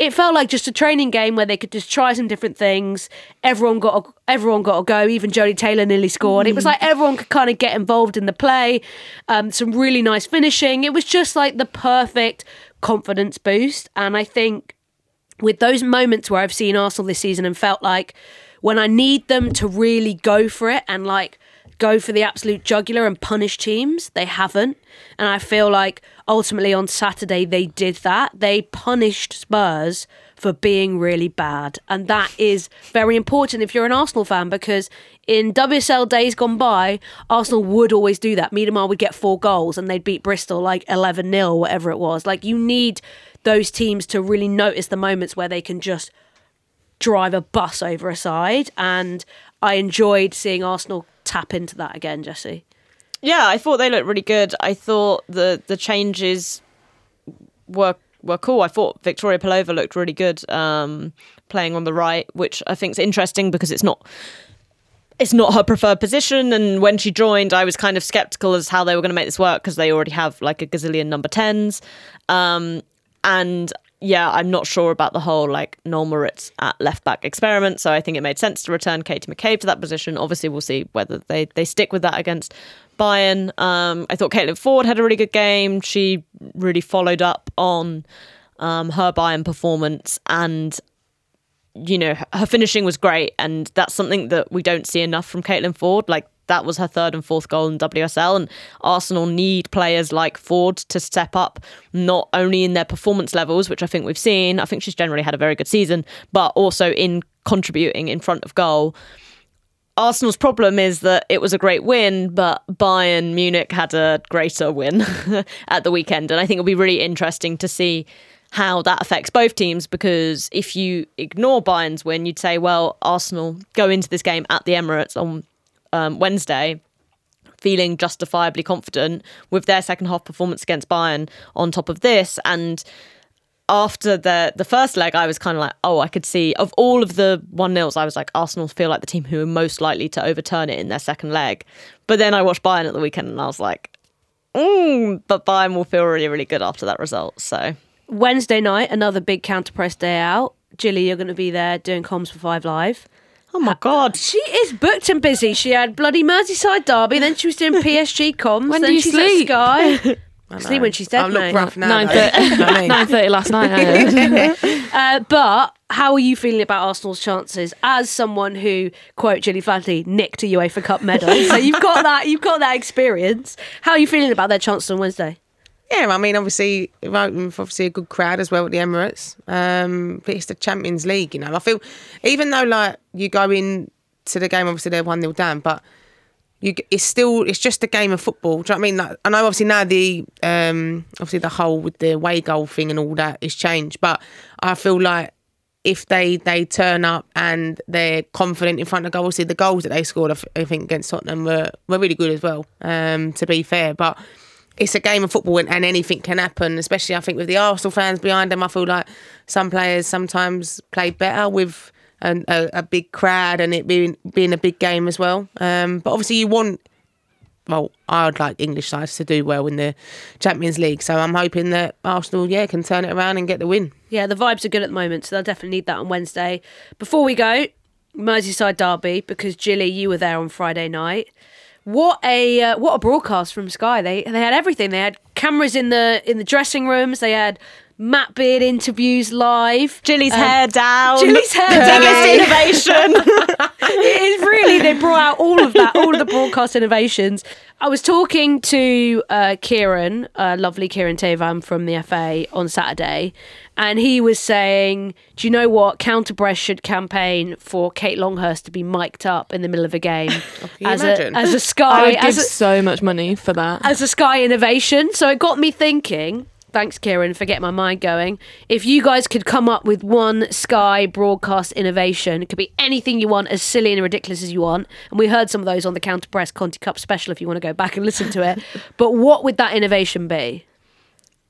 it felt like just a training game where they could just try some different things. Everyone got a, everyone got a go. Even Jodie Taylor nearly scored. It was like everyone could kind of get involved in the play. Um, some really nice finishing. It was just like the perfect confidence boost. And I think with those moments where I've seen Arsenal this season and felt like when I need them to really go for it and like go for the absolute jugular and punish teams, they haven't. And I feel like ultimately on Saturday they did that. They punished Spurs for being really bad. And that is very important if you're an Arsenal fan because in WSL days gone by, Arsenal would always do that. Miedema would get four goals and they'd beat Bristol like 11 0, whatever it was. Like you need those teams to really notice the moments where they can just drive a bus over a side. And I enjoyed seeing Arsenal tap into that again, Jessy. Yeah, I thought they looked really good. I thought the the changes were were cool. I thought Victoria Pelova looked really good um, playing on the right, which I think is interesting because it's not it's not her preferred position. And when she joined, I was kind of skeptical as how they were going to make this work because they already have like a gazillion number tens. Um, and yeah, I'm not sure about the whole like Noëlle Maritz at left back experiment. So I think it made sense to return Katie McCabe to that position. Obviously, we'll see whether they, they stick with that against Bayern. Um, I thought Caitlin Foord had a really good game. She really followed up on um, her Bayern performance and you know her finishing was great and that's something that we don't see enough from Caitlin Foord like that was her third and fourth goal in WSL. And Arsenal need players like Foord to step up, not only in their performance levels, which I think we've seen. I think she's generally had a very good season, but also in contributing in front of goal. Arsenal's problem is that it was a great win, but Bayern Munich had a greater win at the weekend. And I think it'll be really interesting to see how that affects both teams because if you ignore Bayern's win, you'd say, well, Arsenal go into this game at the Emirates on um, Wednesday feeling justifiably confident with their second half performance against Bayern on top of this. And after the the first leg, I was kind of like, oh, I could see of all of the one nils, I was like, Arsenal feel like the team who are most likely to overturn it in their second leg. But then I watched Bayern at the weekend, and I was like, mm, but Bayern will feel really, really good after that result. So Wednesday night, another big counter press day out. Gilly, you're going to be there doing comms for Five Live. Oh my god, she is booked and busy. She had bloody Merseyside derby, then she was doing PSG comms. When then do you she's sleep? at Sky. Sleep when she's dead, I look mate. rough now. Nine though. thirty. You know what I mean? Nine thirty last night. I heard. Uh, but how are you feeling about Arsenal's chances as someone who, quote Gilly Flaherty, nicked a UEFA Cup medal? so you've got that, you've got that experience. How are you feeling about their chances on Wednesday? Yeah, I mean, obviously, voting for obviously a good crowd as well at the Emirates. Um, but it's the Champions League, you know. I feel, even though like you go in to the game, obviously they're one 0 down, but you, it's still, it's just a game of football. Do you know what I mean? Like, I know obviously now the, um, obviously the whole with the away goal thing and all that is changed, but I feel like if they they turn up and they're confident in front of goal, obviously the goals that they scored, I, f- I think against Tottenham were were really good as well. Um, to be fair, but it's a game of football and, and anything can happen. Especially I think with the Arsenal fans behind them, I feel like some players sometimes play better with an, a, a big crowd and it being being a big game as well. Um, but obviously you want well, I would like English sides to do well in the Champions League. So I'm hoping that Arsenal, yeah, can turn it around and get the win. Yeah, the vibes are good at the moment, so they'll definitely need that on Wednesday. Before we go, Merseyside derby because Gilly, you were there on Friday night. What a uh, what a broadcast from Sky. They they had everything. They had cameras in the in the dressing rooms. They had Matt Beard interviews live. Gilly's Um, hair down. Gilly's hair the down. biggest innovation. it is really they brought out all of that, all of the broadcast innovations. I was talking to uh, Kieran, uh, lovely Kieran Theivam from the FA on Saturday, and he was saying, "Do you know what? Counter Press should campaign for Kate Longhurst to be mic'd up in the middle of a game you as a as a I Sky would give as a, so much money for that. as a Sky innovation." So it got me thinking. Thanks, Kieran, for getting my mind going. If you guys could come up with one Sky broadcast innovation, it could be anything you want, as silly and ridiculous as you want. And we heard some of those on the Counter Press Conti Cup special if you want to go back and listen to it. but what would that innovation be?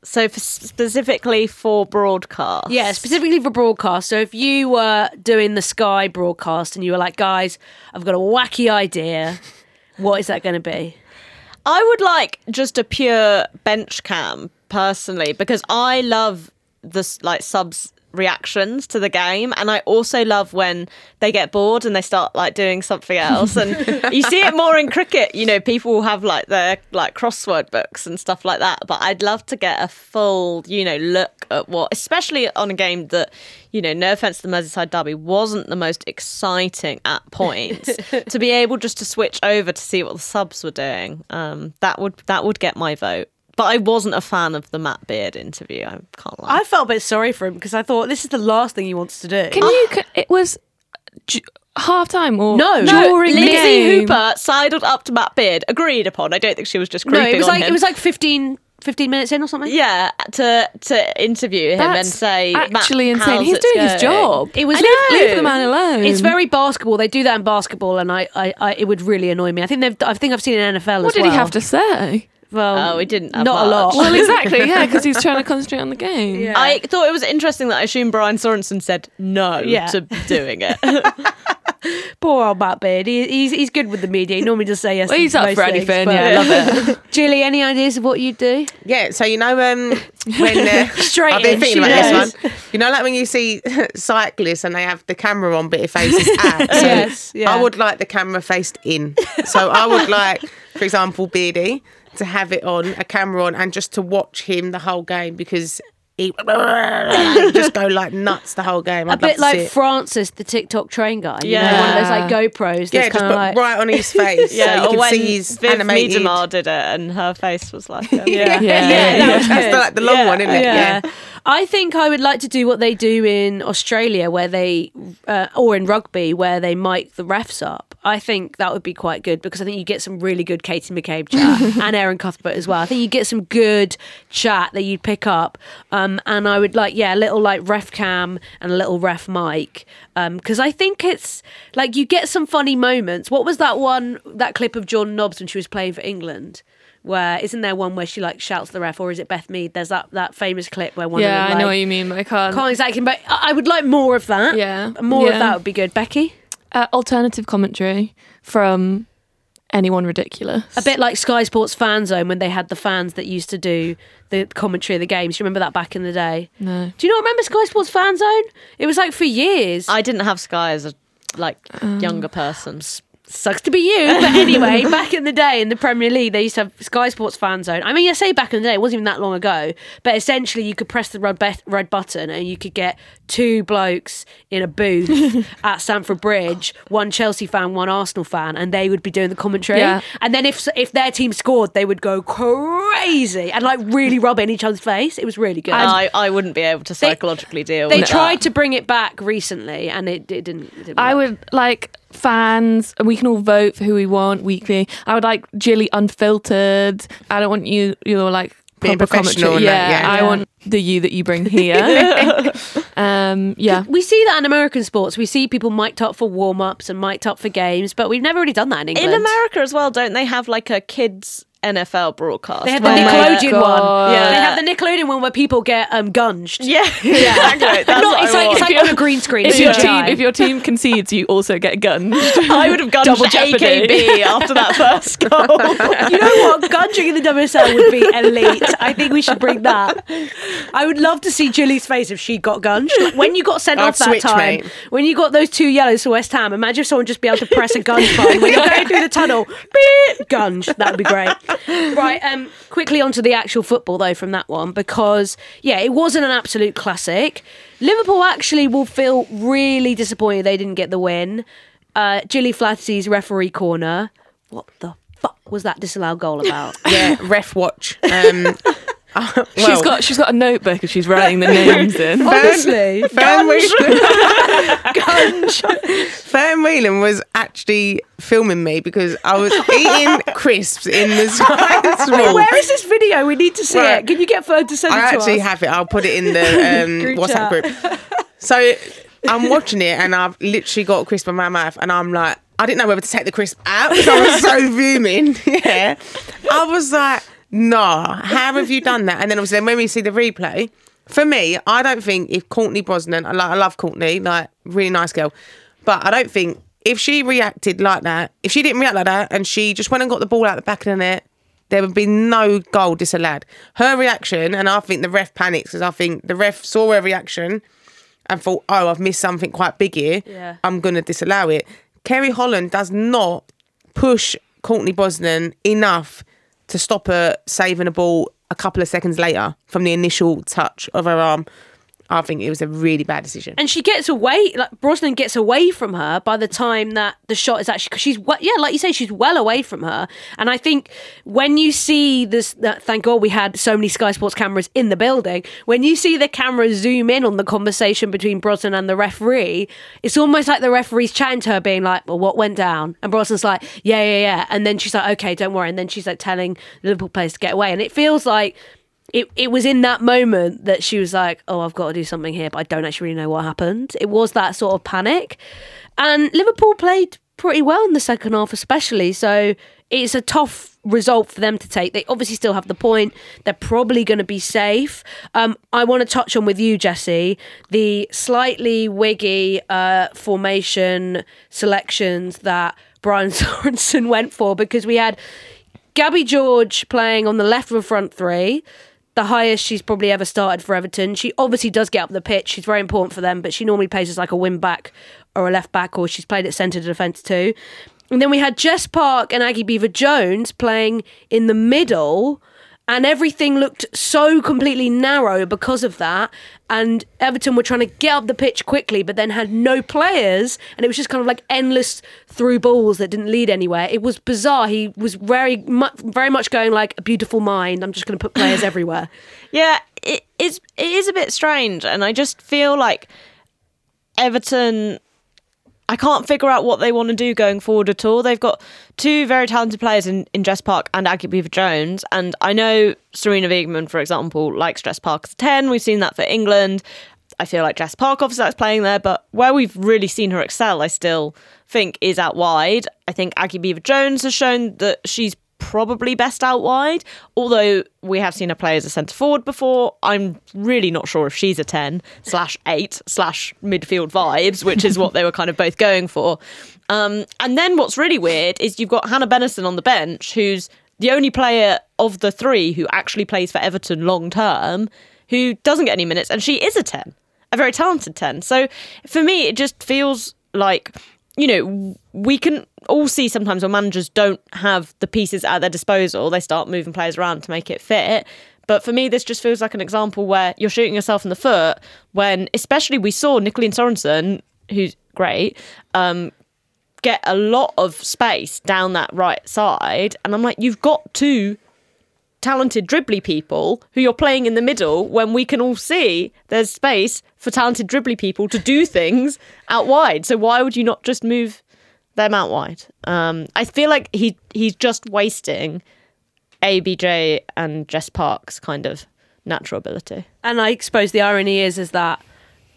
so for, specifically for broadcast. Yeah, specifically for broadcast. So if you were doing the Sky broadcast and you were like, guys, I've got a wacky idea, what is that going to be? I would like just a pure bench cam personally because I love the like subs reactions to the game and I also love when they get bored and they start like doing something else. And you see it more in cricket you know people will have like their like crossword books and stuff like that but I'd love to get a full you know look at what especially on a game that you know no offense to the Merseyside derby wasn't the most exciting at points to be able just to switch over to see what the subs were doing um that would that would get my vote but I wasn't a fan of the Matt Beard interview I can't lie I felt a bit sorry for him because I thought this is the last thing he wants to do. Can you? c- It was half time or No. No, during the Lynsey game? Hooper sidled up to Matt Beard, agreed upon. I don't think she was just creeping no, it was on like him. it was like 15, 15 minutes in or something. yeah, to to interview him and That's say "Matt, actually insane. how's He's it doing his job. It was I know. Leave the man alone. It's very basketball. They do that in basketball, and I, I, I it would really annoy me. I think they've. I think I've seen it in NFL What as did well. he have to say? Well, Oh, he didn't have Not a lot. Well, exactly. Yeah, because he's trying to concentrate on the game. Yeah. I thought it was interesting that I assume Brian Sorensen said no Yeah. to doing it. Poor old Matt Beard. He, he's he's good with the media. He normally just say yes. Well, to he's up for anything. but- Yeah, I love it. Julie, any ideas of what you'd do? Yeah, so you know um, when uh, Straight I've been in, thinking about knows. this one. You know, like when you see cyclists and they have the camera on, but it faces out. So Yes, yeah. I would like the camera faced in. So I would like, for example, Beardy to have it on a camera on and just to watch him the whole game because he just go like nuts the whole game. A I'd love bit to like see it. Francis, the TikTok train guy. You know, Yeah. one of those like GoPros. yeah, just put like right on his face, Yeah, so you or can when see his Viv animated. Miedema did it, and her face was like, um, a, yeah, Yeah. that was That's the, like the long Yeah. one, isn't it? yeah. I think I would like to do what they do in Australia, where they, uh, or in rugby, where they mic the refs up. I think that would be quite good because I think you get some really good Katie McCabe chat and Erin Cuthbert as well. I think you get some good chat that you'd pick up. Um, and I would like, yeah, a little like ref cam and a little ref mic. Because I think it's like you get some funny moments. What was that one, that clip of Jordan Nobbs when she was playing for England? Where isn't there one where she like shouts the ref, or is it Beth Mead? There's that that famous clip where one yeah, of them. I know what you mean, but I can't. can't exactly, but I I would like more of that. Yeah. more of that would be good. Becky, Uh, alternative commentary from anyone ridiculous. a bit like Sky Sports Fan Zone when they had the fans that used to do the commentary of the games. You remember that back in the day? No. Do you not remember Sky Sports Fan Zone? It was like for years. I didn't have Sky as a like Um, younger person. Sucks to be you, but anyway, back in the day in the Premier League, they used to have Sky Sports Fan Zone. I mean, I say back in the day, it wasn't even that long ago, but essentially you could press the red, bet- red button and you could get two blokes in a booth at Stamford Bridge, one Chelsea fan, one Arsenal fan, and they would be doing the commentary. Yeah. And then if if their team scored, they would go crazy and like really rub in each other's face. It was really good. I, I wouldn't be able to psychologically deal they with tried that. to bring it back recently, and it, it didn't. It didn't I would like fans, and we can all vote for who we want weekly. I would like Gilly unfiltered. I don't want you. You're like Being proper professional commentary. and that, Yeah, yeah. I Yeah. want the you that you bring here. um, yeah, We see that in American sports. We see people mic'd up for warm ups and mic'd up for games, but we've never really done that in England. In America as well, don't they have like a kids NFL broadcast? they have the where- Nickelodeon one. God. Yeah, they Yeah. have the Nickelodeon one where people get um gunged. Yeah, exactly. That's No, what it's I like it's like on a green screen. if It's your team if your team concedes, you also get gunned. I would have gone Double to jeopardy. AKB after that first goal. you know what? Gunging in the WSL would be elite. I think we should bring that. I would love to see Julie's face if she got gunged. When you got sent I'd off that switch, time, mate. when you got those two yellows for West Ham, imagine if someone just be able to press a gunge button when you're going through the tunnel. Beep, gunge. That would be great. Right. Um. Quickly onto the actual football though from that one because yeah, it wasn't an absolute classic. Liverpool actually will feel really disappointed they didn't get the win. Uh, Gilly Flaherty's referee corner. What the fuck was that disallowed goal about? yeah, ref watch. Um, uh, she's well, got she's got a notebook and she's writing the names in. Honestly, Fern Whelan, Fern Whelan was actually filming me because I was eating crisps in the science Wait, where is this video? We need to see Right. it. Can you get Fern to send I it to us? I actually have it. I'll put it in the um, Group WhatsApp chat. group. So I'm watching it and I've literally got a crisp in my mouth and I'm like, I didn't know whether to take the crisp out because I was so fuming. Yeah. I was like, nah, how have you done that? And then obviously then when we see the replay, for me, I don't think if Courtney Brosnan, I, like, I love Courtney, like really nice girl, but I don't think if she reacted like that, if she didn't react like that and she just went and got the ball out the back of the net, there would be no goal disallowed. Her reaction, and I think the ref panics because I think the ref saw her reaction and thought, oh, I've missed something quite big here. Yeah. I'm going to disallow it. Ceri Holland does not push Courtney Brosnan enough to stop her saving a ball a couple of seconds later from the initial touch of her arm. I think it was a really bad decision. And she gets away, like Brosnan gets away from her by the time that the shot is actually because she's yeah, like you say, she's well away from her. And I think when you see this, that, thank God we had so many Sky Sports cameras in the building. When you see the camera zoom in on the conversation between Brosnan and the referee, it's almost like the referee's chatting to her, being like, "Well, what went down?" And Brosnan's like, "Yeah, yeah, yeah," and then she's like, "Okay, don't worry." And then she's like telling Liverpool players to get away, and it feels like it, it was in that moment that she was like, oh, I've got to do something here, but I don't actually really know what happened. It was that sort of panic. And Liverpool played pretty well in the second half, especially. So it's a tough result for them to take. They obviously still have the point. They're probably going to be safe. Um, I want to touch on with you, Jessy, the slightly wiggy uh, formation selections that Brian Sorensen went for because we had Gabby George playing on the left of front three, the highest she's probably ever started for Everton. She obviously does get up the pitch. She's very important for them, but she normally plays as like a wing back or a left back, or she's played at centre defence too. And then we had Jess Park and Aggie Beever-Jones playing in the middle. and everything looked so completely narrow because of that. And Everton were trying to get up the pitch quickly, but then had no players, and it was just kind of like endless through balls that didn't lead anywhere. It was bizarre. He was very, mu- very much going like a beautiful mind. I'm just going to put players everywhere. Yeah, it is. It is a bit strange, and I just feel like Everton. I can't figure out what they want to do going forward at all. They've got two very talented players in, in Jess Park and Aggie Beever-Jones. And I know Sarina Wiegman, for example, likes Jess Park as a 10. We've seen that for England. I feel like Jess Park obviously likes playing there, but where we've really seen her excel, I still think is out wide. I think Aggie Beever-Jones has shown that she's probably best out wide. Although we have seen her play as a centre forward before, I'm really not sure if she's a 10 slash 8 slash midfield vibes, which is what they were kind of both going for. Um, and then what's really weird is you've got Hanna Bennison on the bench, who's the only player of the three who actually plays for Everton long term, who doesn't get any minutes, and she is a 10, a very talented 10. So for me, it just feels like you know, we can all see sometimes when managers don't have the pieces at their disposal, they start moving players around to make it fit. But for me, this just feels like an example where you're shooting yourself in the foot when, especially, we saw Nicoline Sorensen, who's great, um, get a lot of space down that right side. And I'm like, you've got two talented dribbly people who you're playing in the middle when we can all see there's space for talented dribbly people to do things out wide. So why would you not just move them out wide? Um, I feel like he he's just wasting ABJ and Jess Park's kind of natural ability. And I suppose the irony is is that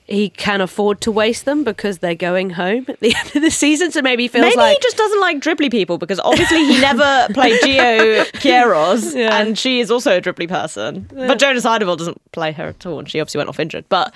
he can afford to waste them because they're going home at the end of the season. So maybe he feels Maybe like he just doesn't like dribbly people because obviously he never played Gio Queiroz Yeah. and she is also a dribbly person. But Jonas Eidevall doesn't play her at all and she obviously went off injured. But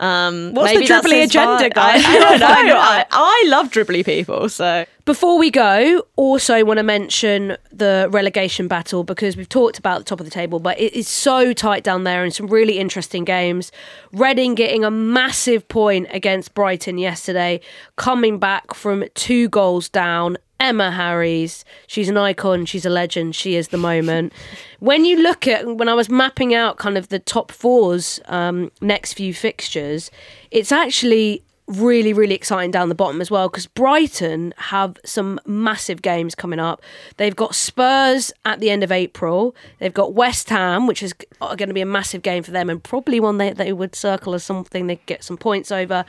um, What's the dribbly agenda, guys? I, I don't know. I. I love dribbly people. So Before we go, also want to mention the relegation battle because we've talked about the top of the table, but it is so tight down there and some really interesting games. Reading getting a massive point against Brighton yesterday, coming back from two goals down. Emma Harries, she's an icon, she's a legend, she is the moment. when you look at, when I was mapping out kind of the top fours um, next few fixtures, it's actually really, really exciting down the bottom as well because Brighton have some massive games coming up. They've got Spurs at the end of April. They've got West Ham, which is going to be a massive game for them and probably one they, they would circle as something they could get some points over.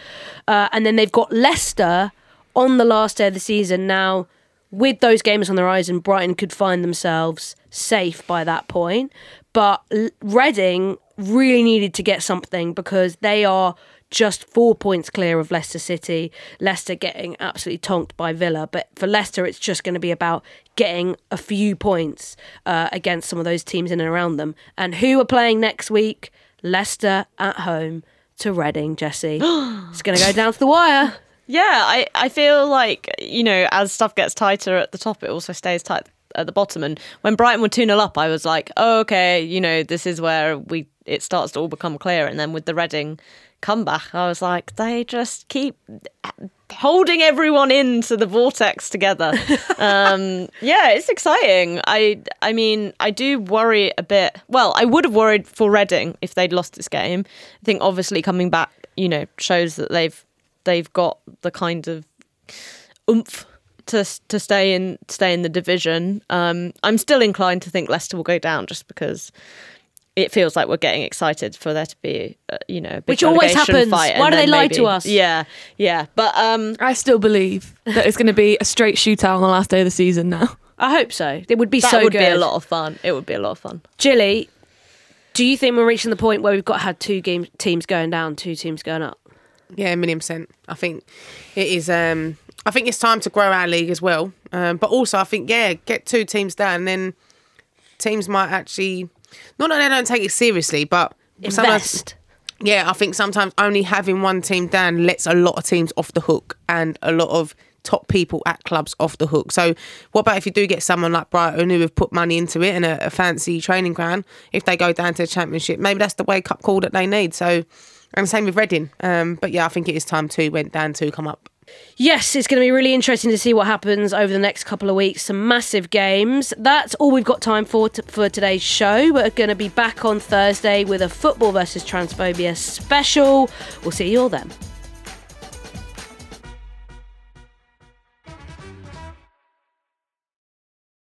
Uh, and then they've got Leicester on the last day of the season. Now, with those games on the horizon, Brighton could find themselves safe by that point. But Reading really needed to get something because they are just four points clear of Leicester City. Leicester getting absolutely tonked by Villa. But for Leicester, it's just going to be about getting a few points uh, against some of those teams in and around them. And who are playing next week? Leicester at home to Reading, Jessy. it's going to go down to the wire. Yeah, I, I feel like, you know, as stuff gets tighter at the top, it also stays tight at the bottom. And when Brighton were 2 0 up, I was like, oh, okay, you know, this is where we it starts to all become clear. And then with the Reading comeback, I was like, they just keep holding everyone into the vortex together. um, yeah, it's exciting. I I mean, I do worry a bit. Well, I would have worried for Reading if they'd lost this game. I think obviously coming back, you know, shows that they've they've got the kind of oomph to to stay in stay in the division. Um, I'm still inclined to think Leicester will go down just because it feels like we're getting excited for there to be, uh, you know, a big Which always happens. Fight Why do they then lie maybe- to us? Yeah, yeah, but um, I still believe that it's going to be a straight shootout on the last day of the season now. I hope so. It would be that so would good. be a lot of fun. It would be a lot of fun. Jilly, do you think we're reaching the point where we've got had two game teams going down, two teams going up? Yeah, a million percent. I think it is. Um, I think it's time to grow our league as well. Um, but also, I think yeah, get two teams down, then teams might actually not that they don't take it seriously, but Invest. yeah, I think sometimes only having one team down lets a lot of teams off the hook and a lot of top people at clubs off the hook. So, what about if you do get someone like Brighton who have put money into it and a, a fancy training ground? If they go down to the championship, maybe that's the wake up call that they need. So, and same with Reading. Um, but yeah, I think it is time to went down, to come up. Yes, it's going to be really interesting to see what happens over the next couple of weeks. Some massive games. That's all we've got time for t- for today's show. We're going to be back on Thursday with a football versus transphobia special. We'll see you all then.